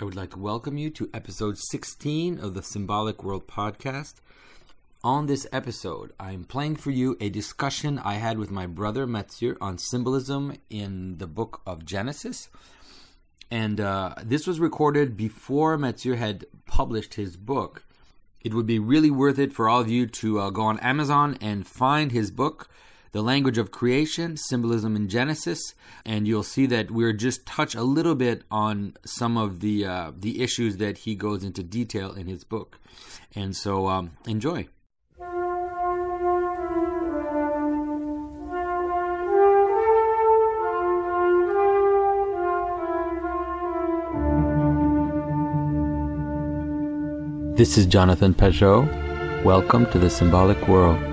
I would like to welcome you to episode 16 of the Symbolic World podcast. On this episode, I'm playing for you a discussion I had with my brother Matthieu on symbolism in the book of Genesis. And uh, this was recorded before Matthieu had published his book. It would be really worth it for all of you to uh, go on Amazon and find his book the language of creation, symbolism in Genesis, and you'll see that we're just touch a little bit on some of the uh, the issues that he goes into detail in his book. And so, um, enjoy. This is Jonathan Pageau. Welcome to the Symbolic World.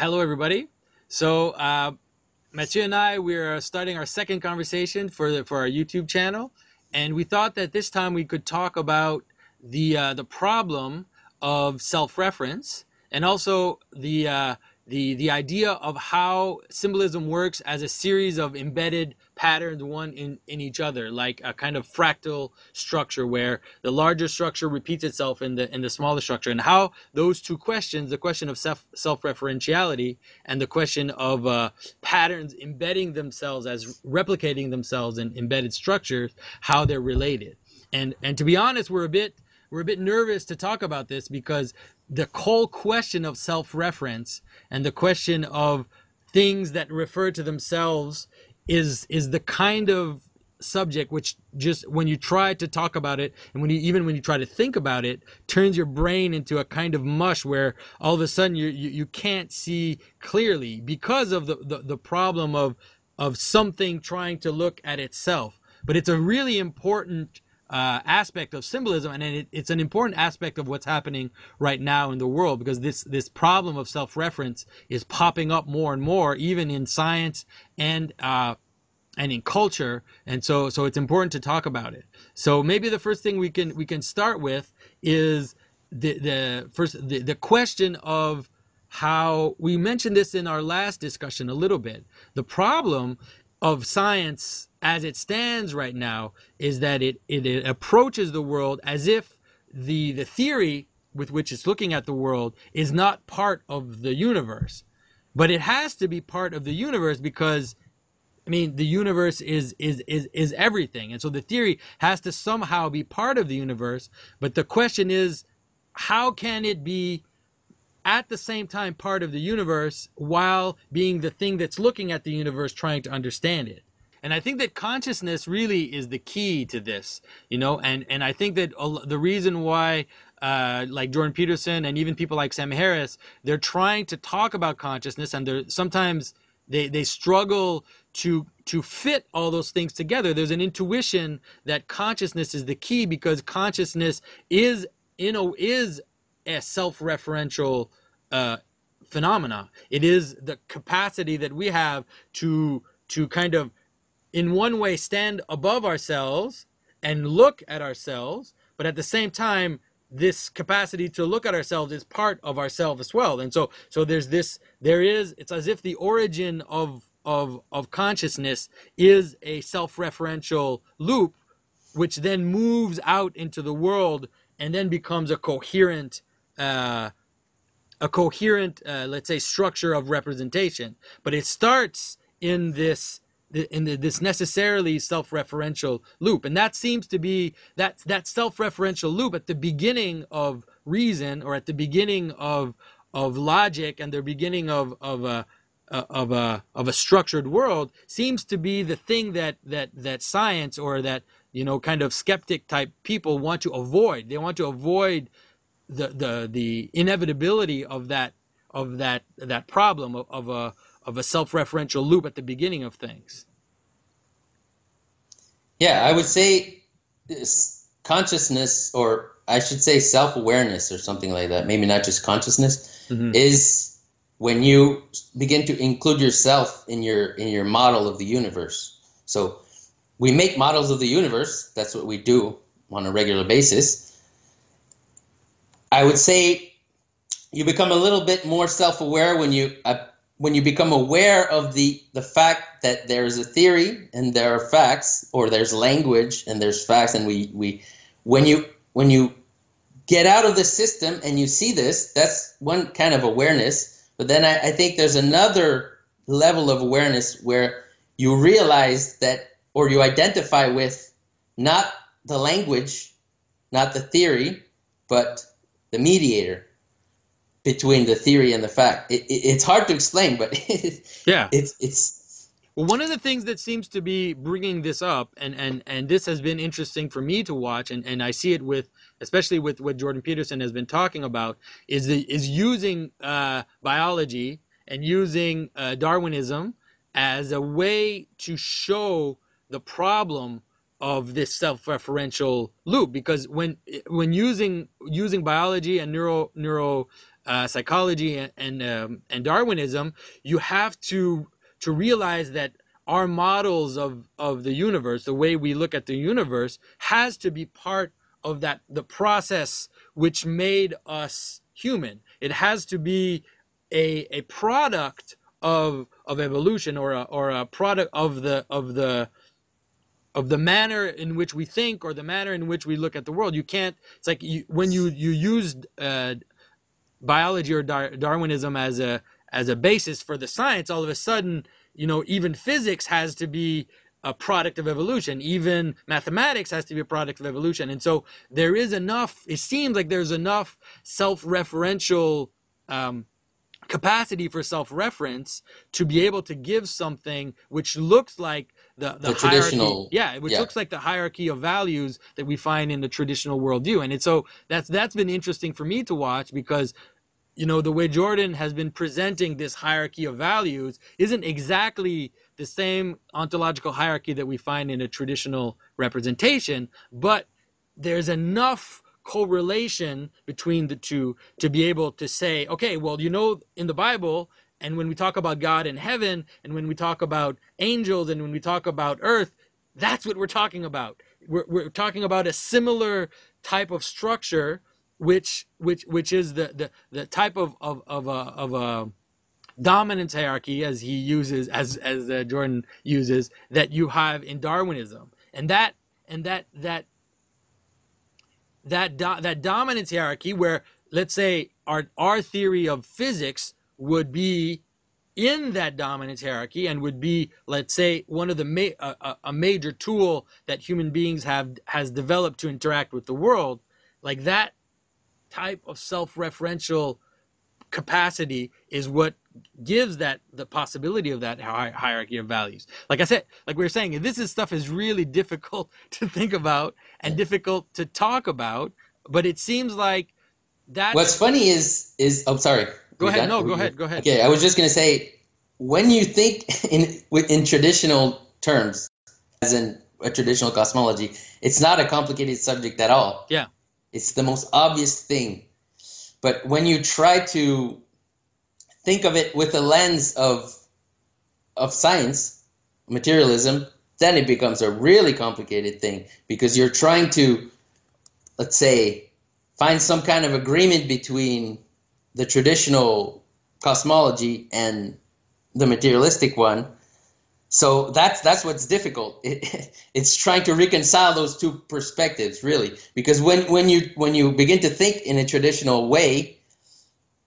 Hello, everybody. So, uh, Matthieu and I, we're starting our second conversation for the, for our YouTube channel, and we thought that this time we could talk about the uh, the problem of self-reference and also the uh, the the idea of how symbolism works as a series of embedded patterns one in in each other like a kind of fractal structure where the larger structure repeats itself in the in the smaller structure and how those two questions the question of self self-referentiality and the question of uh, patterns embedding themselves as replicating themselves in embedded structures how they're related. And and to be honest we're a bit we're a bit nervous to talk about this because the whole question of self-reference and the question of things that refer to themselves is is the kind of subject which just when you try to talk about it and when you even when you try to think about it turns your brain into a kind of mush where all of a sudden you you, you can't see clearly because of the, the the problem of of something trying to look at itself. But it's a really important uh, aspect of symbolism, and it, it's an important aspect of what's happening right now in the world because this this problem of self-reference is popping up more and more, even in science and uh, and in culture, and so so it's important to talk about it. So maybe the first thing we can we can start with is the the first the, the question of how we mentioned this in our last discussion a little bit. The problem of science as it stands right now is that it, it, it approaches the world as if the the theory with which it's looking at the world is not part of the universe. But it has to be part of the universe because I mean the universe is is is is everything. And so the theory has to somehow be part of the universe. But the question is how can it be at the same time part of the universe while being the thing that's looking at the universe trying to understand it and i think that consciousness really is the key to this you know and and i think that the reason why uh, like Jordan Peterson and even people like Sam Harris, they're trying to talk about consciousness, and they're sometimes they they struggle to to fit all those things together. There's an intuition that consciousness is the key because consciousness is you know is a self-referential uh, phenomena. It is the capacity that we have to to kind of, in one way, stand above ourselves and look at ourselves, but at the same time, this capacity to look at ourselves is part of ourselves as well. And so, so there's this. There is. It's as if the origin of of of consciousness is a self-referential loop, which then moves out into the world and then becomes a coherent uh, a coherent, uh, let's say, structure of representation. But it starts in this in this necessarily self-referential loop, and that seems to be that that self-referential loop at the beginning of reason or at the beginning of of logic and the beginning of of a of a of a structured world seems to be the thing that that that science or that you know kind of skeptic type people want to avoid. They want to avoid the the the inevitability of that of that that problem of, of a of a self-referential loop at the beginning of things. Yeah, I would say consciousness, or I should say self-awareness, or something like that. Maybe not just consciousness mm-hmm. is when you begin to include yourself in your in your model of the universe. So we make models of the universe. That's what we do on a regular basis I would say you become a little bit more self-aware when you uh, when you become aware of the the fact that there is a theory and there are facts or there's language and there's facts and we we when you when you get out of the system and you see this that's one kind of awareness. But then I, I think there's another level of awareness where you realize that or you identify with not the language not the theory but the mediator between the theory and the fact. It, it, it's hard to explain, but yeah, it's it's. Well, one of the things that seems to be bringing this up, and and and this has been interesting for me to watch, and and I see it with especially with what Jordan Peterson has been talking about, is the is using uh, biology and using uh, Darwinism as a way to show the problem of this self-referential loop because when when using using biology and neuro neuro uh, psychology and and, um, and Darwinism, you have to to realize that our models of of the universe, the way we look at the universe, has to be part of that the process which made us human. It has to be a a product of of evolution or a or a product of the of the of the manner in which we think or the manner in which we look at the world. You can't. It's like you, when you you use uh, biology or Dar- Darwinism as a as a basis for the science, all of a sudden, you know, even physics has to be a product of evolution. Even mathematics has to be a product of evolution. And so there is enough. It seems like there's enough self-referential um, capacity for self-reference to be able to give something which looks like the, the, the traditional yeah which yeah. looks like the hierarchy of values that we find in the traditional worldview and it's so that's that's been interesting for me to watch because you know the way jordan has been presenting this hierarchy of values isn't exactly the same ontological hierarchy that we find in a traditional representation but there's enough correlation between the two to be able to say okay well you know in the bible and when we talk about God in heaven, and when we talk about angels, and when we talk about earth, that's what we're talking about. We're, we're talking about a similar type of structure, which which which is the the, the type of of of a, of a dominance hierarchy, as he uses, as as uh, Jordan uses, that you have in Darwinism, and that and that that that do, that dominance hierarchy, where let's say our our theory of physics would be in that dominance hierarchy and would be let's say one of the ma- a, a major tool that human beings have has developed to interact with the world like that type of self-referential capacity is what gives that the possibility of that hi- hierarchy of values. Like i said like we were saying this is stuff is really difficult to think about and difficult to talk about but it seems like that what's funny is is i'm oh, sorry Go ahead. Done? No, go ahead. Go ahead. Okay, I was just going to say when you think in in traditional terms, as in a traditional cosmology, it's not a complicated subject at all. Yeah. It's the most obvious thing. But when you try to think of it with a lens of of science, materialism, then it becomes a really complicated thing because you're trying to let's say find some kind of agreement between the traditional cosmology and the materialistic one. So that's that's what's difficult. It, it's trying to reconcile those two perspectives, really, because when when you when you begin to think in a traditional way,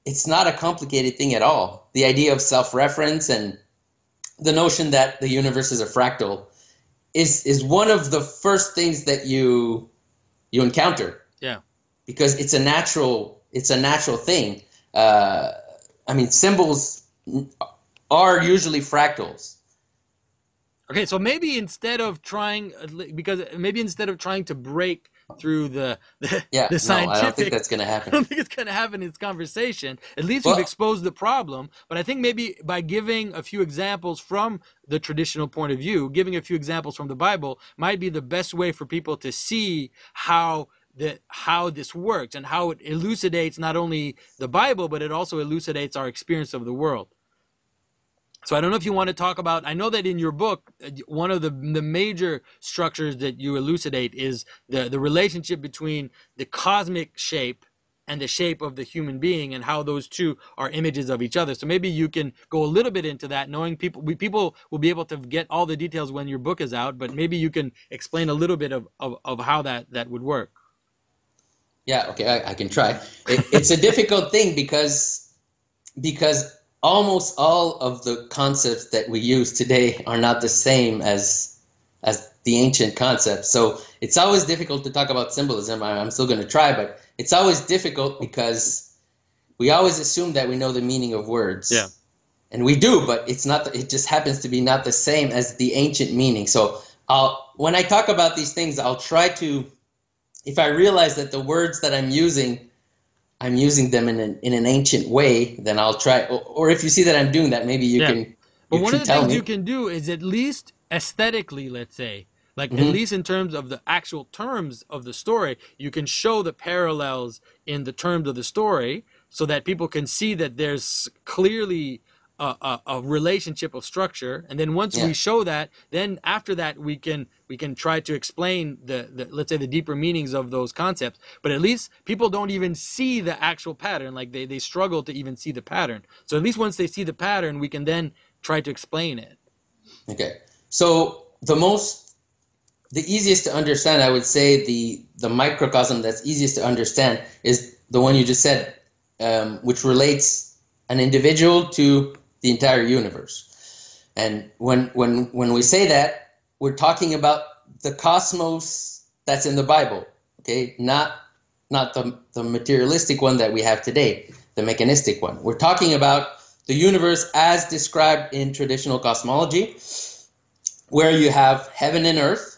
it's not a complicated thing at all. The idea of self-reference and the notion that the universe is a fractal is is one of the first things that you you encounter. Yeah. Because it's a natural it's a natural thing uh, I mean, symbols are usually fractals. Okay, so maybe instead of trying, because maybe instead of trying to break through the the, yeah, the scientific, no, I don't think that's going to happen. I don't think it's going to happen in this conversation. At least well, we've exposed the problem, but I think maybe by giving a few examples from the traditional point of view, giving a few examples from the Bible might be the best way for people to see how that how this works and how it elucidates not only the Bible, but it also elucidates our experience of the world. So I don't know if you want to talk about. I know that in your book, uh, one of the the major structures that you elucidate is the the relationship between the cosmic shape and the shape of the human being and how those two are images of each other. So maybe you can go a little bit into that, knowing people we, people will be able to get all the details when your book is out, but maybe you can explain a little bit of, of, of how that, that would work. Yeah, okay, I, I can try. It, it's a difficult thing because because almost all of the concepts that we use today are not the same as as the ancient concepts. So it's always difficult to talk about symbolism. I'm still going to try, but it's always difficult because we always assume that we know the meaning of words. Yeah. And we do, but it's not. It just happens to be not the same as the ancient meaning. So I'll, when I talk about these things, I'll try to, if I realize that the words that I'm using, I'm using them in an in an ancient way, then I'll try. Or, or if you see that I'm doing that, maybe you yeah. can. But one of the things me. you can do is at least aesthetically, let's say, like mm-hmm. at least in terms of the actual terms of the story, you can show the parallels in the terms of the story so that people can see that there's clearly a, a, a relationship of structure. And then once yeah. we show that, then after that we can we can try to explain the, the let's say the deeper meanings of those concepts. But at least people don't even see the actual pattern. Like they, they struggle to even see the pattern. So at least once they see the pattern, we can then try to explain it. Okay. So the most the easiest to understand, I would say the the microcosm that's easiest to understand is the one you just said, um, which relates an individual to the entire universe. And when when when we say that, we're talking about the cosmos that's in the Bible. Okay, not not the the materialistic one that we have today, the mechanistic one. We're talking about the universe as described in traditional cosmology, where you have heaven and earth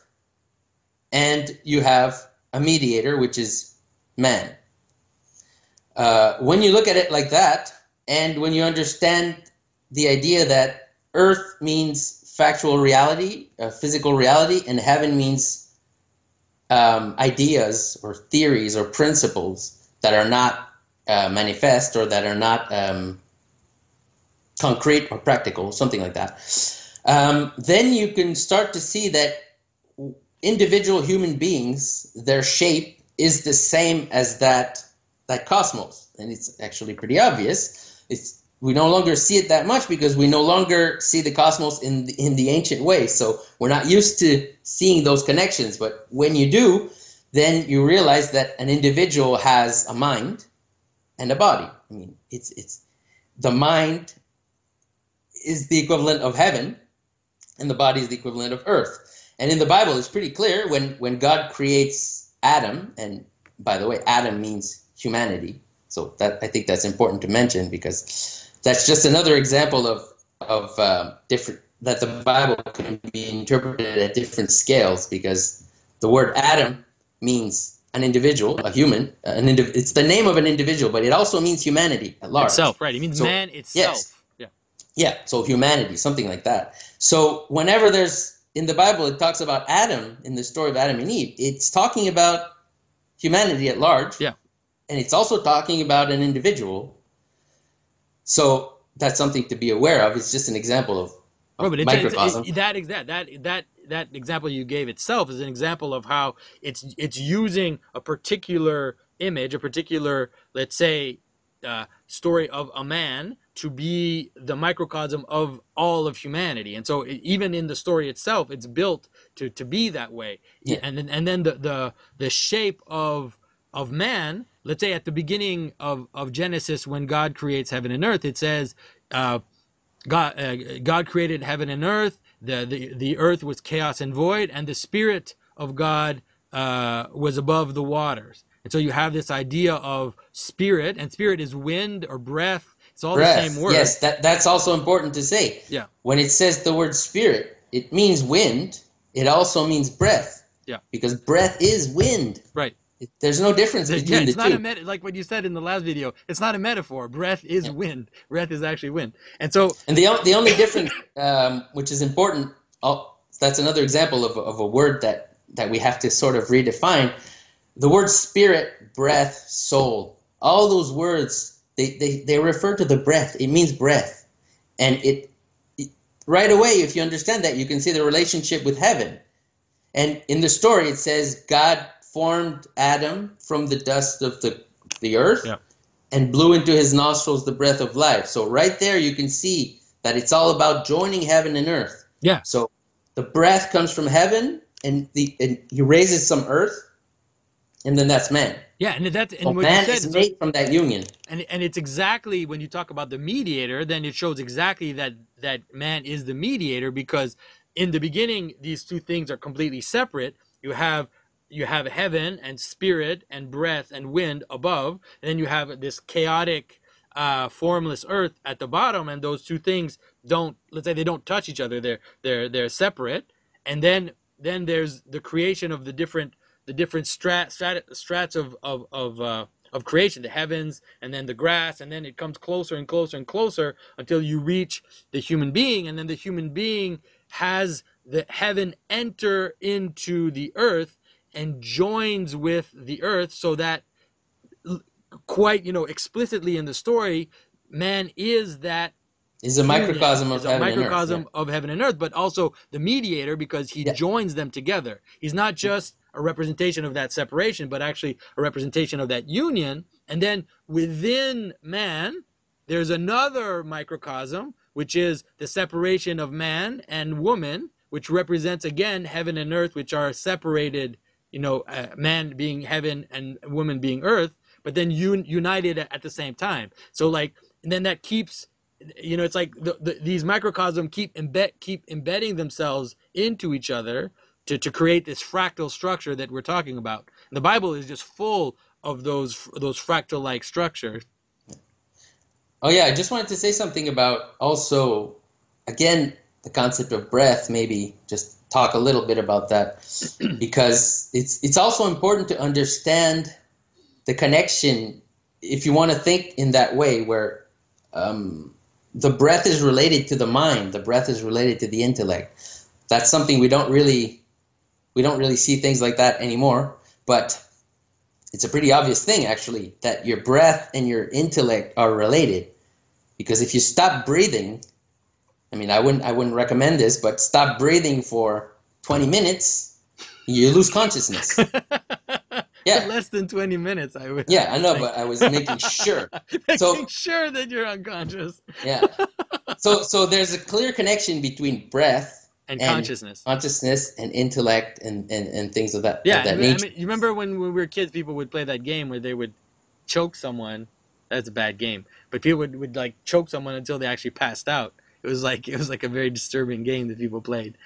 and you have a mediator, which is man. Uh, when you look at it like that, and when you understand the idea that earth means factual reality, uh, physical reality, and heaven means um, ideas or theories or principles that are not uh, manifest or that are not um, concrete or practical, something like that, um, then you can start to see that individual human beings, their shape is the same as that that cosmos, and it's actually pretty obvious. It's we no longer see it that much because we no longer see the cosmos in the, in the ancient way. So we're not used to seeing those connections. But when you do, then you realize that an individual has a mind and a body. I mean, it's it's the mind is the equivalent of heaven, and the body is the equivalent of earth. And in the Bible, it's pretty clear when, when God creates Adam, and by the way, Adam means humanity. So that I think that's important to mention because that's just another example of of uh, different that the Bible can be interpreted at different scales because the word Adam means an individual, a human, an indiv- it's the name of an individual, but it also means humanity at large. Itself, right? It means so, man itself. Yes. Yeah. Yeah. So humanity, something like that. So whenever there's in the Bible, it talks about Adam in the story of Adam and Eve. It's talking about humanity at large. Yeah. And it's also talking about an individual. So that's something to be aware of. It's just an example of, of it's, microcosm. It's, it, that, that, that, that, example you gave itself is an example of how it's, it's using a particular image, a particular, let's say, uh, story of a man to be the microcosm of all of humanity and so even in the story itself it's built to to be that way yeah. and then and then the the the shape of of man let's say at the beginning of of genesis when god creates heaven and earth it says uh, god uh, god created heaven and earth the, the the earth was chaos and void and the spirit of god uh, was above the waters and so you have this idea of spirit and spirit is wind or breath it's all breath. the same word. Yes, that, that's also important to say. Yeah. When it says the word spirit, it means wind. It also means breath. Yeah. Because breath is wind. Right. There's no difference between yeah, it's the not two. A met- like what you said in the last video, it's not a metaphor. Breath is yeah. wind. Breath is actually wind. And so. And the, the only difference, um, which is important, oh, that's another example of, of a word that, that we have to sort of redefine. The word spirit, breath, soul, all those words they, they, they refer to the breath. It means breath. And it, it, right away, if you understand that, you can see the relationship with heaven. And in the story, it says God formed Adam from the dust of the the earth Yeah. and blew into his nostrils the breath of life. So right there you can see that it's all about joining heaven and earth. Yeah. So the breath comes from heaven and the and he raises some earth and then that's man. Yeah, and that's and So what man said is is- made from that union. and and it's exactly when you talk about the mediator then it shows exactly that that man is the mediator because in the beginning these two things are completely separate you have you have heaven and spirit and breath and wind above and then you have this chaotic uh, formless earth at the bottom and those two things don't let's say they don't touch each other they're they're they're separate. And then then there's the creation of the different the different strat, strat strats of of of uh, of creation, the heavens, and then the grass, and then it comes closer and closer and closer until you reach the human being, and then the human being has the heaven enter into the earth and joins with the earth, so that quite you know explicitly in the story, man is that Is a microcosm of is a heaven microcosm and earth. of heaven and earth, but also the mediator because he Yeah. joins them together. He's not just a representation of that separation, but actually a representation of that union. And then within man, there's another microcosm, which is the separation of man and woman, which represents again heaven and earth, which are separated. You know, uh, man being heaven and woman being earth, but then un- united at the same time. So like, and then that keeps you know it's like the, the, these microcosm keep embed keep embedding themselves into each other to, to create this fractal structure that we're talking about And the bible is just full of those those fractal like structures Oh yeah, I just wanted to say something about also again the concept of breath. Maybe just talk a little bit about that because it's it's also important to understand the connection. If you want to think in that way, where um, the breath is related to the mind, the breath is related to the intellect. That's something we don't really we don't really see things like that anymore, but it's a pretty obvious thing actually that your breath and your intellect are related because if you stop breathing i mean i wouldn't i wouldn't recommend this but stop breathing for 20 minutes you lose consciousness. Yeah. less than 20 minutes i would yeah i know but i was making sure. Making so- sure that you're unconscious. Yeah. So so there's a clear connection between breath and, And- consciousness. consciousness and intellect and and, and things of that yeah of that I mean, I mean, you remember when, when we were kids people would play that game where they would choke someone. That's a bad game. But people would, would like choke someone until they actually passed out it was like it was like a very disturbing game that people played.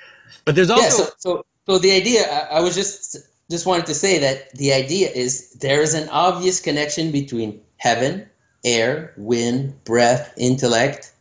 But there's also yeah so so so the idea I, I was just just wanted to say that the idea is there is an obvious connection between heaven air wind breath intellect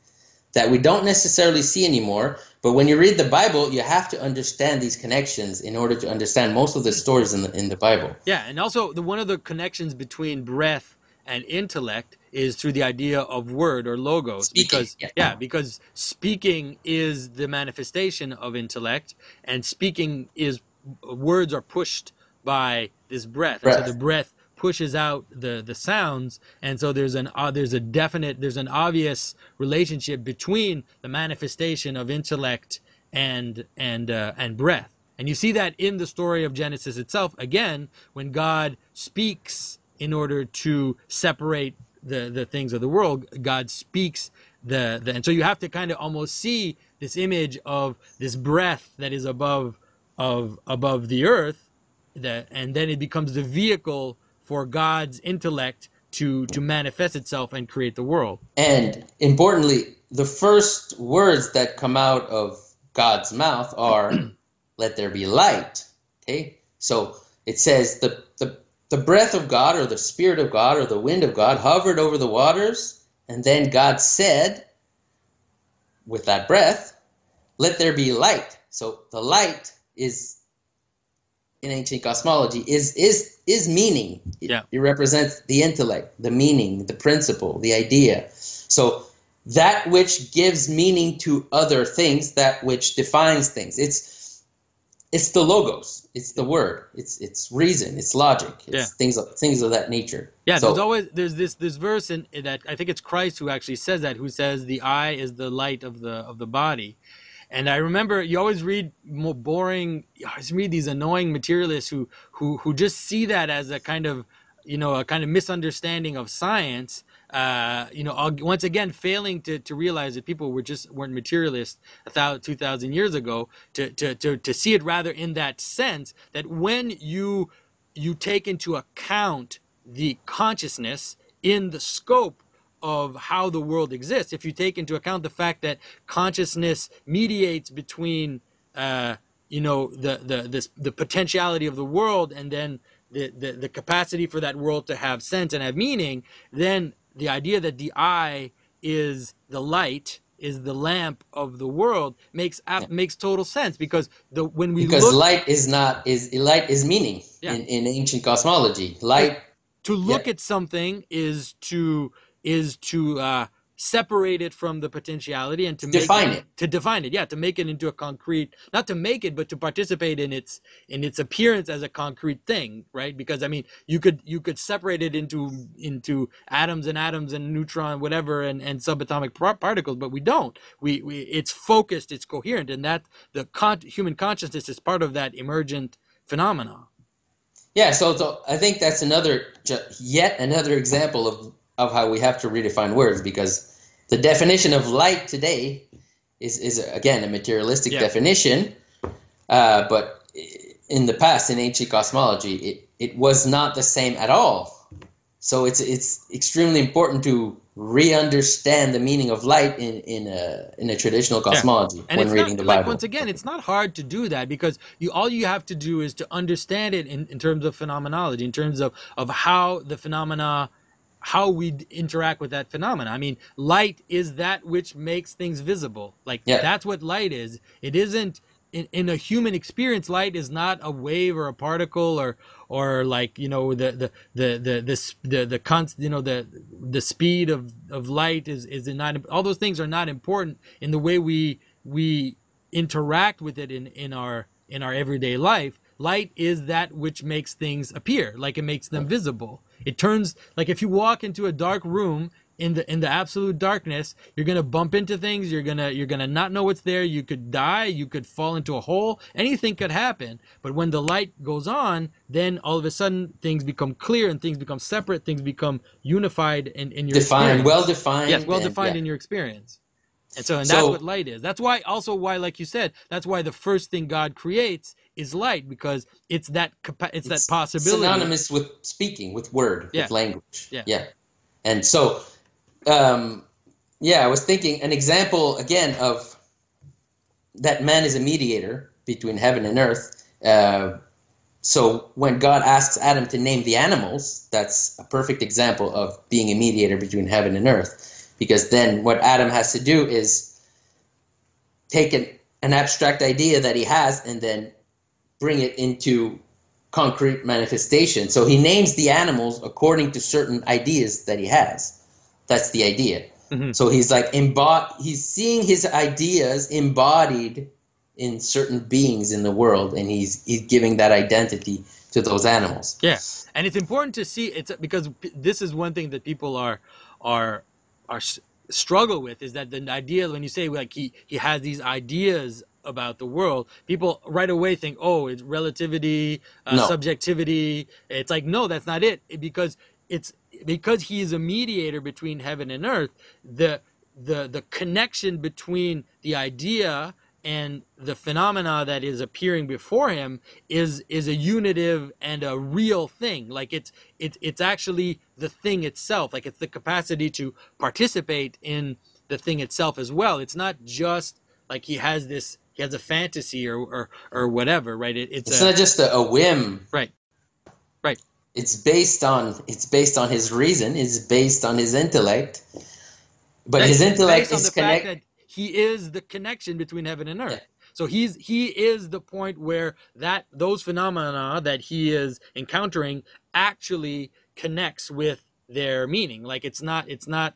that we don't necessarily see anymore. But when you read the bible you have to understand these connections in order to understand most of the stories in the in the bible. Yeah, and also the one of the connections between breath and intellect is through the idea of word or logos Speaking, because yeah. because speaking is the manifestation of intellect and speaking is words are pushed by this breath, and so the breath pushes out the the sounds and so there's an uh, there's a definite there's an obvious relationship between the manifestation of intellect and and uh, and breath. And you see that in the story of Genesis itself again when God speaks in order to separate the the things of the world God speaks the, the and so you have to kind of almost see this image of this breath that is above of above the earth that and then it becomes the vehicle for God's intellect to to manifest itself and create the world. And importantly the first words that come out of god's mouth are let there be light. Okay? So it says the, the the breath of god or the spirit of god or the wind of god hovered over the waters and then god said with that breath let there be light. So the light is in ancient cosmology is is is meaning. It, Yeah. it represents the intellect the meaning the principle the idea. So that which gives meaning to other things that which defines things. It's it's the logos. It's the word. It's it's reason. It's logic. It's Yeah. things of things of that nature. Yeah, so there's always there's this this verse in, in that I think it's Christ who actually says that, who says the eye is the light of the of the body. And I remember you always read more boring, you always read these annoying materialists who who who just see that as a kind of you know a kind of misunderstanding of science uh, you know, once again, failing to, to realize that people were just weren't materialists a thousand, two thousand years ago. To, to to to see it rather in that sense that when you you take into account the consciousness in the scope of how the world exists, if you take into account the fact that consciousness mediates between uh, you know the the this, the potentiality of the world and then the, the, the capacity for that world to have sense and have meaning, then the idea that the eye is the light is the lamp of the world makes yeah. makes total sense because the when we because look, light is not is light is meaning yeah. in, in ancient cosmology light to look yeah. at something is to is to uh, separate it from the potentiality and to define it, it, to define it yeah to make it into a concrete not to make it but to participate in its in its appearance as a concrete thing right? Because i mean you could you could separate it into into atoms and atoms and neutron whatever and and subatomic par- particles but we don't. We, we it's focused it's coherent and that the con- human consciousness is part of that emergent phenomena yeah so, so i think that's another yet another example of of how we have to redefine words because the definition of light today is, is again a materialistic yeah. definition, uh, but in the past, in ancient cosmology, it, it was not the same at all. So it's it's extremely important to re-understand the meaning of light in in a in a traditional cosmology yeah. when reading not, the Bible. Like, once again, it's not hard to do that because you all you have to do is to understand it in, in terms of phenomenology, in terms of of how the phenomena how we interact with that phenomena. I mean, light is that which makes things visible. Like yeah. that's what light is. It isn't in, in a human experience. Light is not a wave or a particle or or like you know the the the the the the, the const, you know the the speed of of light is is not all those things are not important in the way we we interact with it in in our in our everyday life light is that which makes things appear like it makes them visible it turns like if you walk into a dark room in the in the absolute darkness, you're gonna bump into things. You're gonna you're gonna not know what's there. You could die. You could fall into a hole. Anything could happen. But when the light goes on, then all of a sudden things become clear and things become separate. Things become unified in, in your defined, well defined. Yes, well defined yeah. in your experience. And so, and that's so, what light is. That's why, also, why, like you said, that's why the first thing God creates is light because it's that it's, it's that possibility. Synonymous with speaking, with word, yeah. with language. Yeah. yeah. And so, um, yeah, I was thinking an example again of that man is a mediator between heaven and earth. Uh, so when God asks Adam to name the animals, that's a perfect example of being a mediator between heaven and earth. Because then what Adam has to do is take an, an abstract idea that he has and then bring it into concrete manifestation. So he names the animals according to certain ideas that he has. That's the idea. Mm-hmm. So he's like embod he's seeing his ideas embodied in certain beings in the world and he's he's giving that identity to those animals. Yeah. And it's important to see it's because this is one thing that people are are are struggle with is that the idea when you say like he he has these ideas about the world, people right away think, oh, it's relativity, uh, no. subjectivity. It's like, no, that's not it. Because it's because he is a mediator between heaven and earth. The the the connection between the idea and the phenomena that is appearing before him is is a unitive and a real thing like it's it's it's actually the thing itself like it's the capacity to participate in the thing itself as well it's not just like he has this he has a fantasy or or, or whatever, right? It, it's it's a, not just a, a, whim, right? Right. It's based on it's based on his reason. It's based on his intellect, but his intellect is connected. He is the connection between heaven and earth. Yeah. So he's he is the point where that those phenomena that he is encountering actually connects with their meaning. Like it's not it's not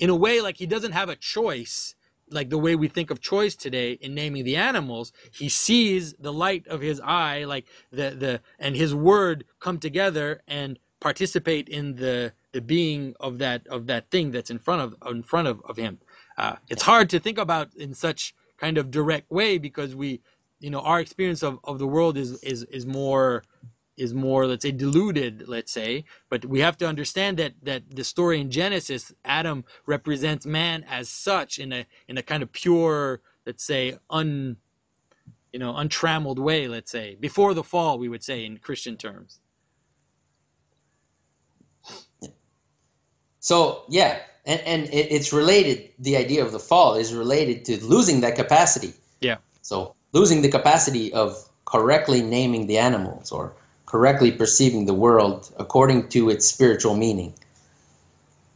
in a way like he doesn't have a choice like the way we think of choice today in naming the animals he sees the light of his eye like the the and his word come together and participate in the the being of that of that thing that's in front of in front of, of him. Uh, it's hard to think about in such kind of direct way because we you know our experience of, of the world is is is more is more let's say diluted let's say. But we have to understand that that the story in genesis adam represents man as such in a in a kind of pure let's say un you know untrammeled way let's say. Before the fall we would say in christian terms. So yeah and and it's related the idea of the fall is related to losing that capacity. Yeah. So losing the capacity of correctly naming the animals or correctly perceiving the world according to its spiritual meaning.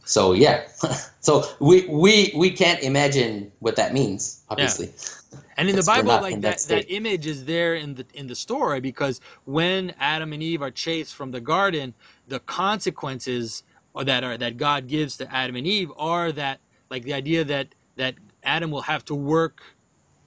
So yeah, so we we we can't imagine what that means, obviously. Yeah. And in the Bible, like that, that, that image is there in the in the story because when Adam and Eve are chased from the garden, the consequences that are that God gives to Adam and Eve are that like the idea that that Adam will have to work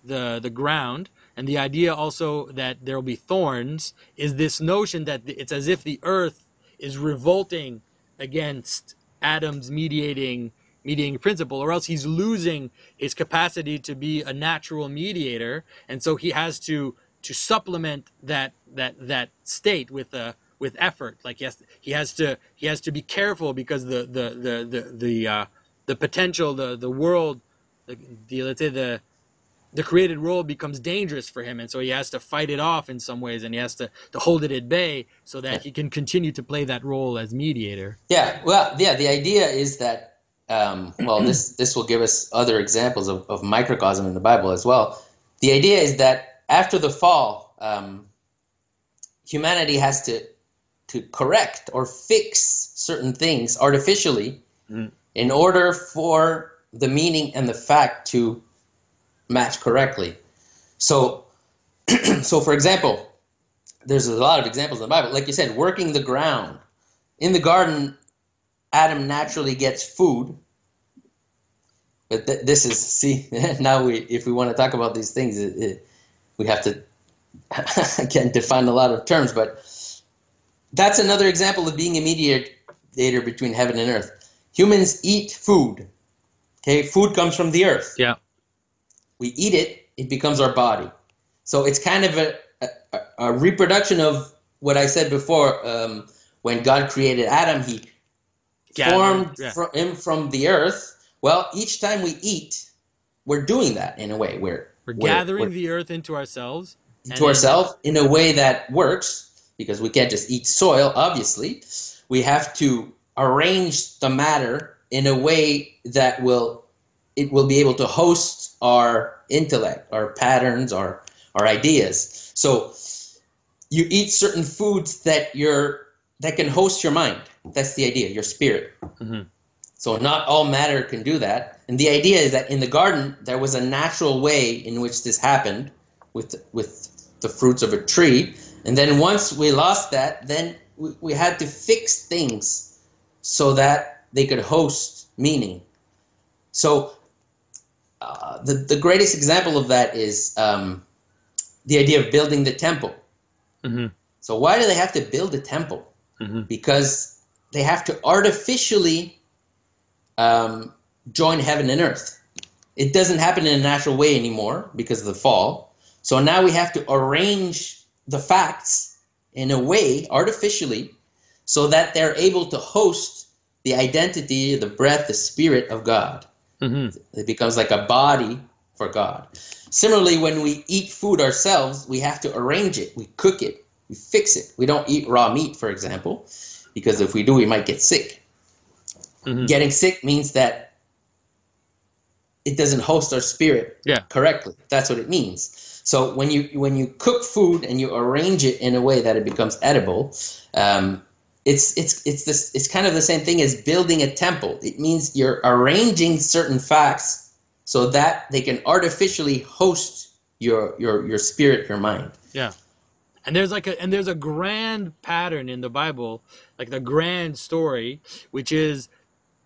the the ground and the idea also that there will be thorns is this notion that it's as if the earth is revolting against Adam's mediating mediating principle or else he's losing his capacity to be a natural mediator. And so he has to to supplement that that that state with a with effort. Like he he has to he has to be careful because the the the the the, uh, the potential the the world the, the let's say the the created world becomes dangerous for him and so he has to fight it off in some ways and he has to, to hold it at bay so that he can continue to play that role as mediator. Yeah well yeah the idea is that um, well this this will give us other examples of, of microcosm in the bible as well. The idea is that after the fall um, humanity has to to correct or fix certain things artificially mm. in order for the meaning and the fact to match correctly. So, so for example, there's a lot of examples in the Bible. Like you said, working the ground. In the garden, Adam naturally gets food. But th- this is see now we if we want to talk about these things, it, it, we have to again define a lot of terms. But that's another example of being a mediator between heaven and earth. Humans eat food. Okay, food comes from the earth. Yeah we eat it, it becomes our body. So it's kind of a, a, a reproduction of what I said before. Um, when God created Adam, He formed yeah. from, him from the earth. Well, each time we eat, we're doing that in a way. We're we're, we're gathering we're, the earth into ourselves. Into ourselves in a way that works because we can't just eat soil. Obviously, we have to arrange the matter in a way that will it will be able to host our intellect, our patterns, our our ideas. So you eat certain foods that you're that can host your mind. That's the idea, your spirit. Mm-hmm. So not all matter can do that. And the idea is that in the garden there was a natural way in which this happened with with the fruits of a tree. And then once we lost that, then we, we had to fix things so that they could host meaning. So uh, the, the greatest example of that is um, the idea of building the temple. Mm-hmm. So, why do they have to build a temple? Mm-hmm. Because they have to artificially um, join heaven and earth. It doesn't happen in a natural way anymore because of the fall. So now we have to arrange the facts in a way artificially so that they're able to host the identity, the breath, the spirit of God. Mm-hmm. It becomes like a body for God. Similarly, when we eat food ourselves, we have to arrange it, we cook it, we fix it. We don't eat raw meat, for example, because if we do, we might get sick. Mm-hmm. Getting sick means that it doesn't host our spirit yeah. correctly. That's what it means. So when you when you cook food and you arrange it in a way that it becomes edible, um, it's it's it's this it's kind of the same thing as building a temple. It means you're arranging certain facts so that they can artificially host your your your spirit, your mind. Yeah. And there's like a and there's a grand pattern in the Bible, like the grand story, which is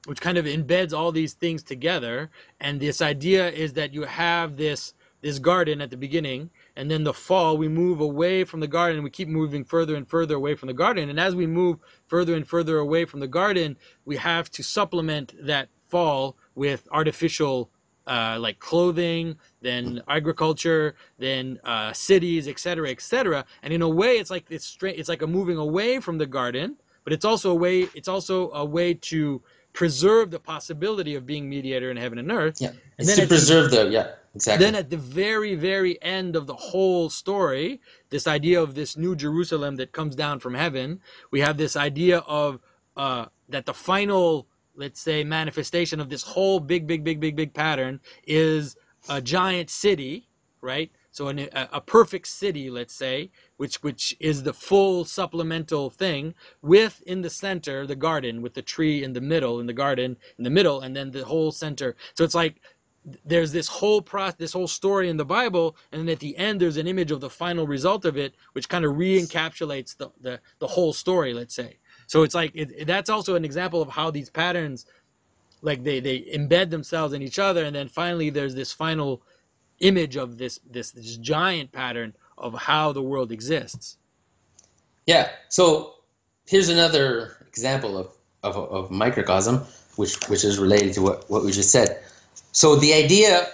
which kind of embeds all these things together. And this idea is that you have this this garden at the beginning, and then the fall we move away from the garden and we keep moving further and further away from the garden and as we move further and further away from the garden we have to supplement that fall with artificial uh, like clothing, then agriculture, then uh, cities, etc., etc. And in a way, it's like it's straight. It's like a moving away from the garden, but it's also a way. It's also a way to preserve the possibility of being mediator in heaven and earth. Yeah, and then to preserve the, the yeah exactly. Then at the very very end of the whole story, this idea of this new Jerusalem that comes down from heaven, we have this idea of uh, that the final let's say manifestation of this whole big big big big big pattern is a giant city right so an, a, a perfect city let's say which which is the full supplemental thing with in the center the garden with the tree in the middle in the garden in the middle and then the whole center so it's like there's this whole process, this whole story in the Bible, and then at the end there's an image of the final result of it, which kind of re-encapsulates the, the, the whole story, let's say. So it's like it, that's also an example of how these patterns, like they they embed themselves in each other, and then finally there's this final image of this this this giant pattern of how the world exists. Yeah. So here's another example of of, of microcosm, which which is related to what, what we just said. So the idea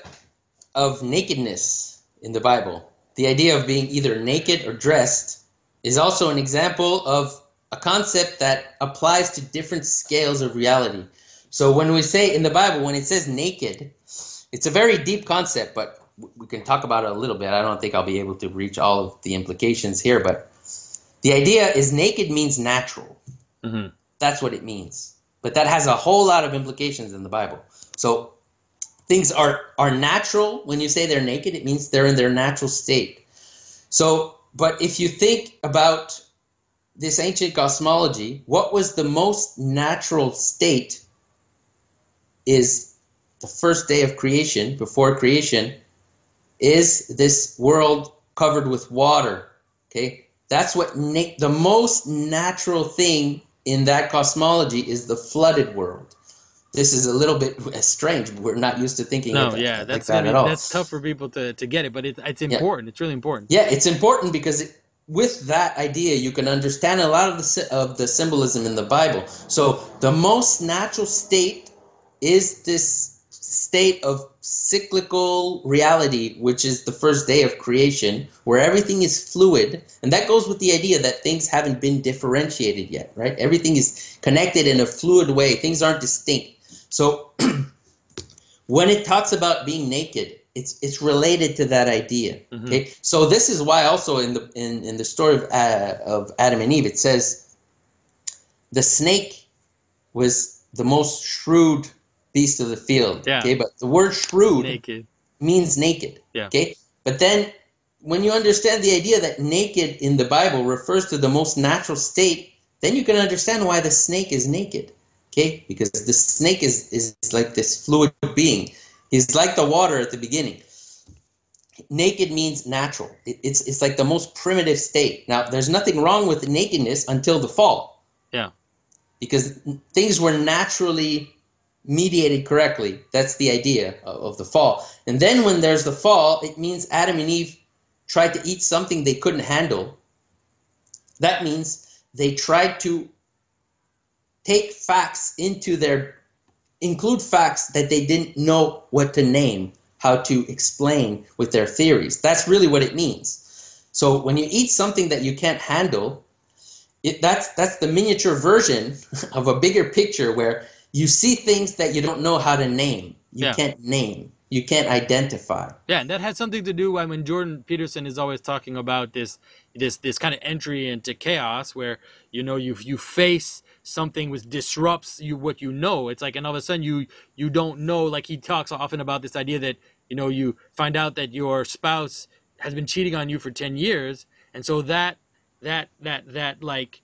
of nakedness in the Bible, the idea of being either naked or dressed, is also an example of a concept that applies to different scales of reality. So when we say in the Bible, when it says naked, it's a very deep concept, but we can talk about it a little bit. I don't think I'll be able to reach all of the implications here, but the idea is naked means natural. Mm-hmm. That's what it means. But that has a whole lot of implications in the Bible. So things are are natural when you say they're naked. It means they're in their natural state. So, but if you think about this ancient cosmology, what was the most natural state is the first day of creation, before creation, is this world covered with water. Okay, that's what na- the most natural thing in that cosmology is the flooded world. This is a little bit strange. We're not used to thinking. No, yeah, that's like that I mean, that's tough for people to, to get it, but it, it's important. Yeah. It's really important. Yeah, it's important because it, with that idea, you can understand a lot of the of the symbolism in the Bible. So the most natural state is this state of cyclical reality, which is the first day of creation, where everything is fluid, and that goes with the idea that things haven't been differentiated yet, right? Everything is connected in a fluid way. Things aren't distinct. So when it talks about being naked, it's it's related to that idea. Mm-hmm. Okay, so this is why also in the in, in the story of uh, of Adam and Eve, it says the snake was the most shrewd beast of the field. Yeah. Okay, but the word shrewd naked. means naked. Yeah. Okay, but then when you understand the idea that naked in the Bible refers to the most natural state, then you can understand why the snake is naked. Okay, because the snake is is like this fluid being He's like the water at the beginning. Naked means natural. It's it's like the most primitive state. Now, there's nothing wrong with nakedness until the fall. Yeah. Because things were naturally mediated correctly. That's the idea of, of the fall. And then when there's the fall, it means Adam and Eve tried to eat something they couldn't handle. That means they tried to take facts into their include facts that they didn't know what to name, how to explain with their theories. That's really what it means. So when you eat something that you can't handle, it, that's that's the miniature version of a bigger picture where you see things that you don't know how to name. You yeah. can't name. You can't identify. Yeah, and that has something to do with when Jordan Peterson is always talking about this this this kind of entry into chaos where you know you you face something which disrupts you what you know it's like and all of a sudden you you don't know like he talks often about this idea that you know you find out that your spouse has been cheating on you for 10 years and so that that that that like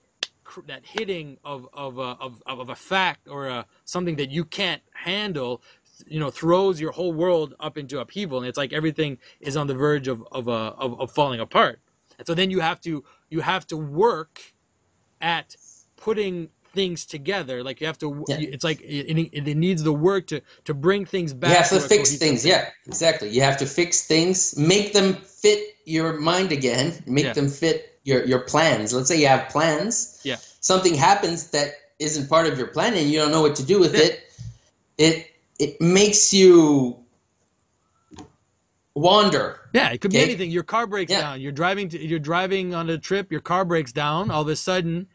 that hitting of of a, of, of a fact or a, something that you can't handle you know throws your whole world up into upheaval and it's like everything is on the verge of of, uh, of, of falling apart and so then you have to you have to work at putting things together. Like you have to. Yeah. It's like it, it, needs the work to to bring things back. You have to, to fix things. Thing. Yeah, exactly. You have to fix things, make them fit your mind again, make yeah. them fit your your plans. Let's say you have plans. Yeah. Something happens that isn't part of your plan, and you don't know what to do with yeah. it. It it makes you wander. Yeah, it could be Okay. anything. Your car breaks Yeah. down. You're driving to, you're driving on a trip, your car breaks down, all of a sudden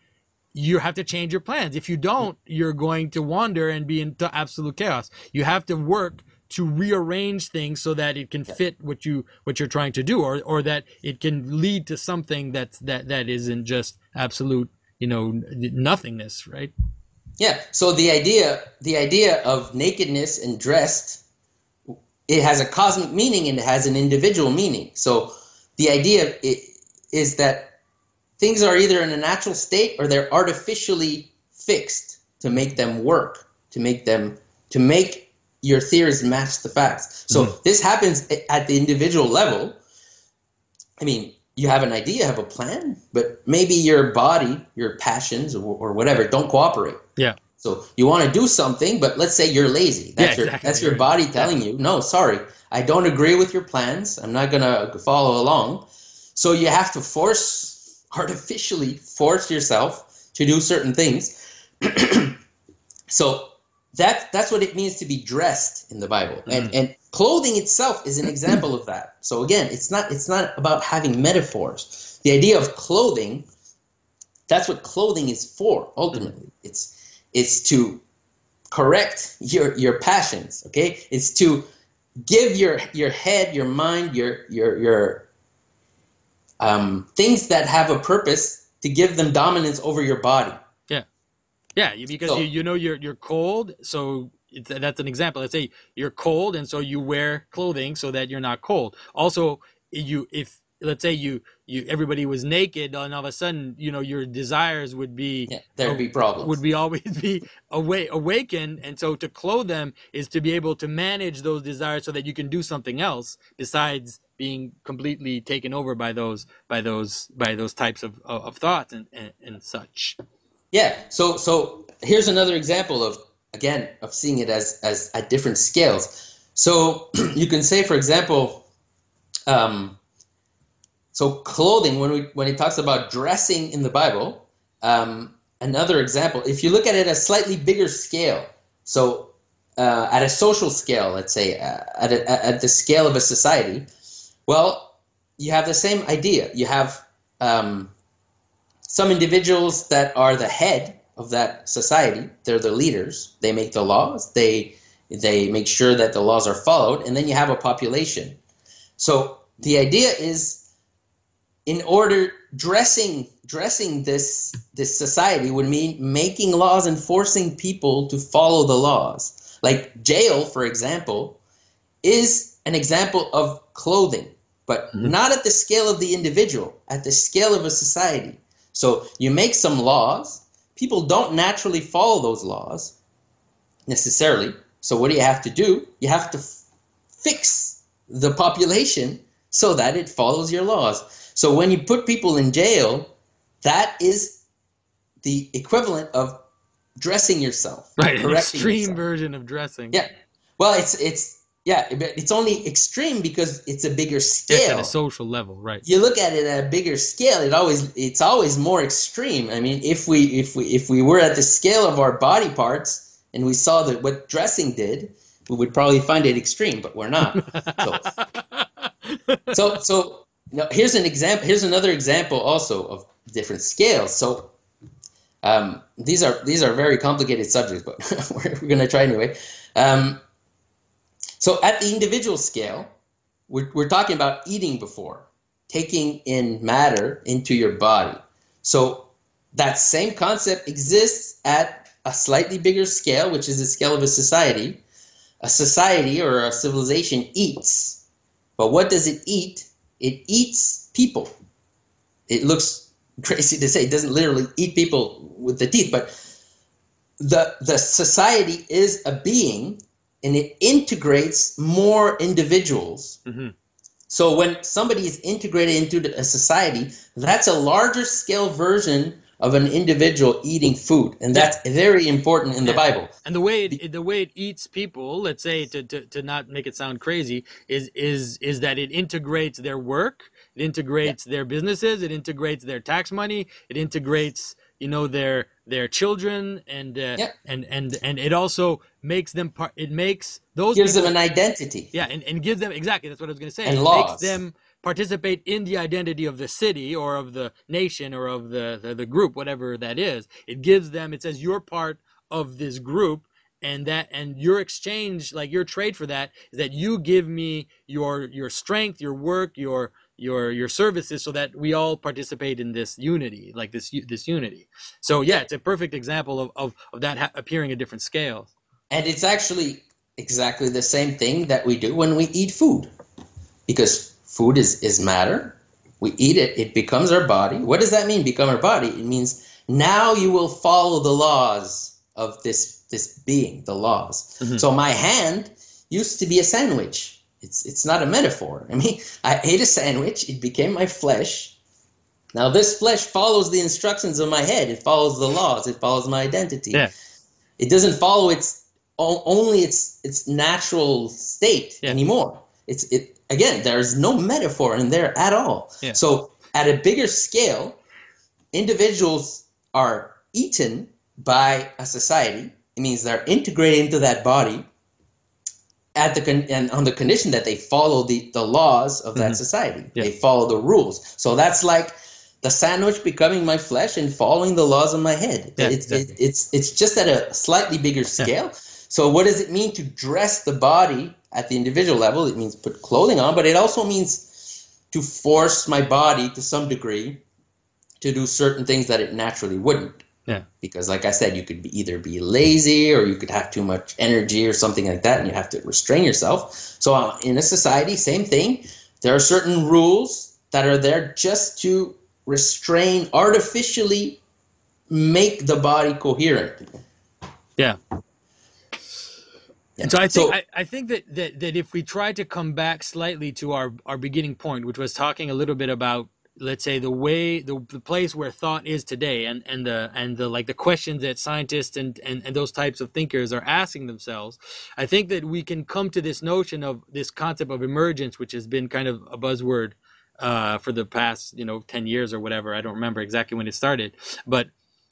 you have to change your plans. If you don't, you're going to wander and be into absolute chaos. You have to work to rearrange things so that it can fit what you what you're trying to do or or that it can lead to something that's that that isn't just absolute, you know, nothingness, right? Yeah. So the idea, the idea of nakedness and dressed, it has a cosmic meaning and it has an individual meaning. So the idea is that things are either in a natural state or they're artificially fixed to make them work, to make them to make your theories match the facts. So mm-hmm. this happens at the individual level. I mean, you have an idea, have a plan, but maybe your body, your passions, or, or whatever, don't cooperate. Yeah. So you want to do something, but let's say you're lazy. That's Yeah, your exactly. that's your body telling you, no, sorry, I don't agree with your plans. I'm not gonna follow along. So you have to force artificially force yourself to do certain things. so that that's what it means to be dressed in the Bible. And and clothing itself is an example of that. So again, it's not it's not about having metaphors. The idea of clothing, that's what clothing is for ultimately. It's it's to correct your your passions, okay? It's to give your your head, your mind, your your your um, things that have a purpose to give them dominance over your body. Yeah, because So- you, you know you're you're cold, so it's, that's an example. Let's say you're cold, and so you wear clothing so that you're not cold. Also, you if let's say you you everybody was naked, and all of a sudden you know your desires would be Yeah, there'd be problems. would be always be away awakened, and so to clothe them is to be able to manage those desires so that you can do something else besides being completely taken over by those by those by those types of of, of thoughts and, and and such. Yeah. So so here's another example of again of seeing it as as at different scales. So you can say, for example, um, so clothing when we when it talks about dressing in the Bible. Um, another example, if you look at it at a slightly bigger scale, so uh, at a social scale, let's say uh, at a, at the scale of a society, well, you have the same idea. You have um, some individuals that are the head of that society they're the leaders. They make the laws. They they make sure that the laws are followed and then you have a population. So the idea is in order dressing dressing this this society would mean making laws and forcing people to follow the laws. Like jail for example is an example of clothing but Mhm. not at the scale of the individual at the scale of a society so you make some laws. People don't naturally follow those laws necessarily. So what do you have to do? You have to f- fix the population so that it follows your laws. So when you put people in jail, that is the equivalent of dressing yourself, Right, an extreme yourself. version of dressing. Yeah. Well, it's it's yeah, but it's only extreme because it's a bigger scale. It's at a social level, right? you look at it at a bigger scale it always it's always more extreme i mean if we if we if we were at the scale of our body parts and we saw that what dressing did we would probably find it extreme but we're not so so no, here's an example here's another example also of different scales so um, these are these are very complicated subjects but we're, we're going to try anyway um, so at the individual scale we're, we're talking about eating before taking in matter into your body. So that same concept exists at a slightly bigger scale which is the scale of a society. A society or a civilization eats. But what does it eat? It eats people. It looks crazy to say. It doesn't literally eat people with the teeth but the the society is a being and it integrates more individuals. Mhm. so when somebody is integrated into a society that's a larger scale version of an individual eating food. And that's very important in the bible. And the way it, the way it eats people, let's say to, to, to not make it sound crazy, is is is that it integrates their work, it integrates their businesses, it integrates their tax money, it integrates you know their their children and uh, Yeah. and and and it also makes them part it makes those gives people, them an identity. yeah and, and gives them exactly that's what i was going to say And it laws. makes them participate in the identity of the city or of the nation or of the, the the group whatever that is it gives them it says you're part of this group and that and your exchange like your trade for that is that you give me your your strength your work your your your services so that we all participate in this unity like this this unity so yeah it's a perfect example of of, of that ha- appearing at different scales And it's actually exactly the same thing that we do when we eat food. Because food is, is matter. We eat it, it becomes our body. What does that mean, become our body? It means now you will follow the laws of this this being, the laws. Mhm. So my hand used to be a sandwich. It's it's not a metaphor. I mean, I ate a sandwich, it became my flesh. Now this flesh follows the instructions of my head. It follows the laws. It follows my identity. Yeah. It doesn't follow its only its its natural state Yeah. anymore. It's it again. There's no metaphor in there at all. Yeah. So at a bigger scale, individuals are eaten by a society. It means they're integrated into that body at the con- and on the condition that they follow the, the laws of that Mhm. society. Yeah. They follow the rules. So that's like the sandwich becoming my flesh and following the laws of my head. Yeah, it's, exactly. it, it's it's just at a slightly bigger scale. So what does it mean to dress the body at the individual level? It means put clothing on, but it also means to force my body to some degree to do certain things that it naturally wouldn't. Yeah. Because, like I said, you could be either be lazy or you could have too much energy or something like that, and you have to restrain yourself. So, uh, in a society, same thing. There are certain rules that are there just to restrain, artificially make the body coherent. Yeah. Yeah. And so I think So- I, I think that, that that if we try to come back slightly to our our beginning point, which was talking a little bit about let's say the way the, the place where thought is today and and the and the like the questions that scientists and, and and those types of thinkers are asking themselves i think that we can come to this notion of this concept of emergence which has been kind of a buzzword uh, for the past you know 10 years or whatever. I don't remember exactly when it started but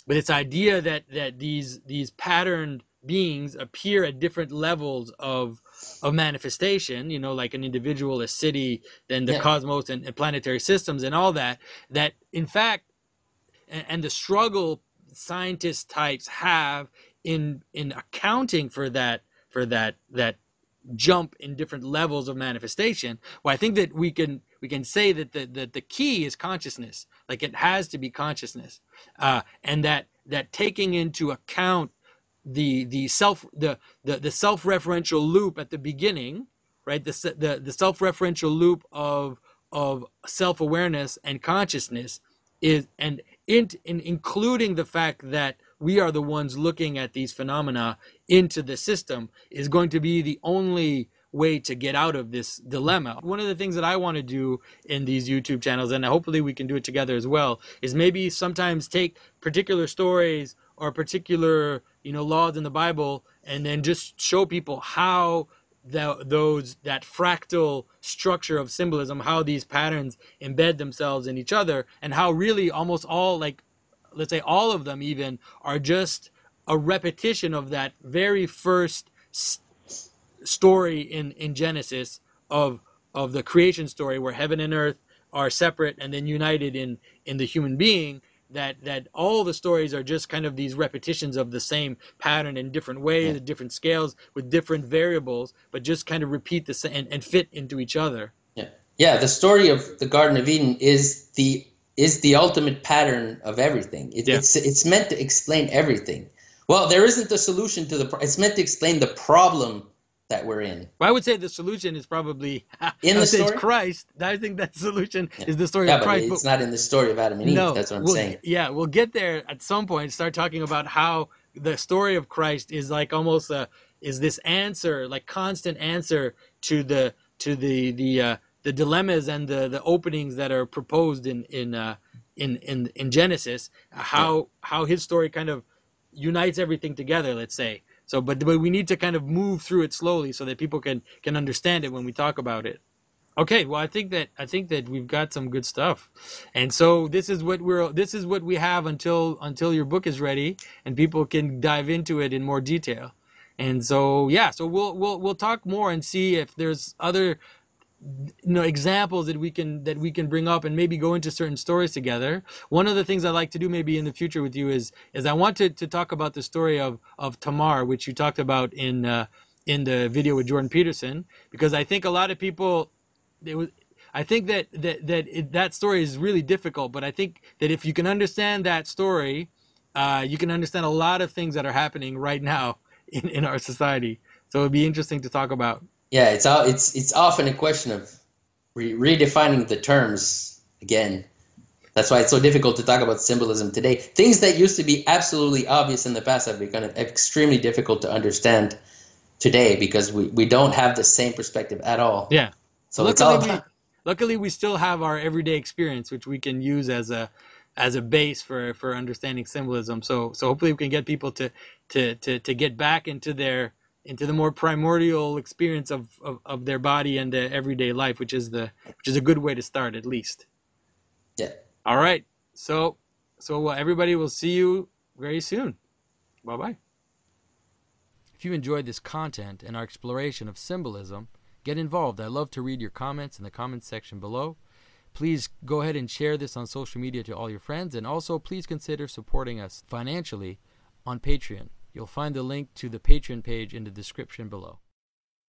but this idea that that these these patterned beings appear at different levels of of manifestation you know like an individual a city then the Yeah. cosmos and, and planetary systems and all that that in fact and, and the struggle scientist types have in in accounting for that for that that jump in different levels of manifestation well i think that we can we can say that the the, the key is consciousness like it has to be consciousness uh, and that that taking into account the the self the the, the self-referential loop at the beginning right the the, the self-referential loop of of self-awareness and consciousness is and in, in including the fact that we are the ones looking at these phenomena into the system is going to be the only way to get out of this dilemma. One of the things that I want to do in these YouTube channels, and hopefully we can do it together as well, is maybe sometimes take particular stories or particular you know laws in the Bible, and then just show people how the, those that fractal structure of symbolism, how these patterns embed themselves in each other, and how really almost all like let's say all of them even are just a repetition of that very first s- story in in Genesis of of the creation story where heaven and earth are separate and then united in in the human being that that all the stories are just kind of these repetitions of the same pattern in different ways at different scales with different variables but just kind of repeat the same and, and fit into each other Yeah, yeah. The story of the Garden of Eden is the is the ultimate pattern of everything. It, Yeah. It's it's meant to explain everything. Well, there isn't a solution to the. pro- It's meant to explain the problem that we're in. well, I would say the solution is probably In the story? Christ. I think that solution is the story Yeah, of but Christ. it's not in the story of Adam and Eve. That's what I'm we'll- saying. Yeah, we'll get there at some point. Start talking about how the story of Christ is like almost a is this answer, like constant answer to the to the the uh, the dilemmas and the the openings that are proposed in in uh, in, in in Genesis. How how his story kind of unites everything together. Let's say so, but but we need to kind of move through it slowly so that people can can understand it when we talk about it. Okay, well, I think that I think that we've got some good stuff, and so this is what we're this is what we have until until your book is ready and people can dive into it in more detail. And so yeah, so we'll we'll we'll talk more and see if there's other you know examples that we can that we can bring up and maybe go into certain stories together one of the things i like to do maybe in the future with you is is i want to, to talk about the story of of tamar which you talked about in uh, in the video with jordan peterson because i think a lot of people it was I think that that that it, that story is really difficult, but I think that if you can understand that story, uh, you can understand a lot of things that are happening right now in, in our society. So it'd be interesting to talk about. Yeah, it's all, it's it's often a question of re- redefining the terms again. That's why it's so difficult to talk about symbolism today. Things that used to be absolutely obvious in the past have become extremely difficult to understand today because we, we don't have the same perspective at all. Yeah. So luckily, it's all about, we, luckily we still have our everyday experience, which we can use as a as a base for for understanding symbolism. So so hopefully we can get people to to to to get back into their into the more primordial experience of, of, of their body and their everyday life, which is the which is a good way to start at least. Yeah. All right. So so uh, everybody will see you very soon. Bye bye. If you enjoyed this content and our exploration of symbolism, get involved. I love to read your comments in the comments section below. Please go ahead and share this on social media to all your friends, and also please consider supporting us financially on Patreon. You'll find the link to the Patreon page in the description below.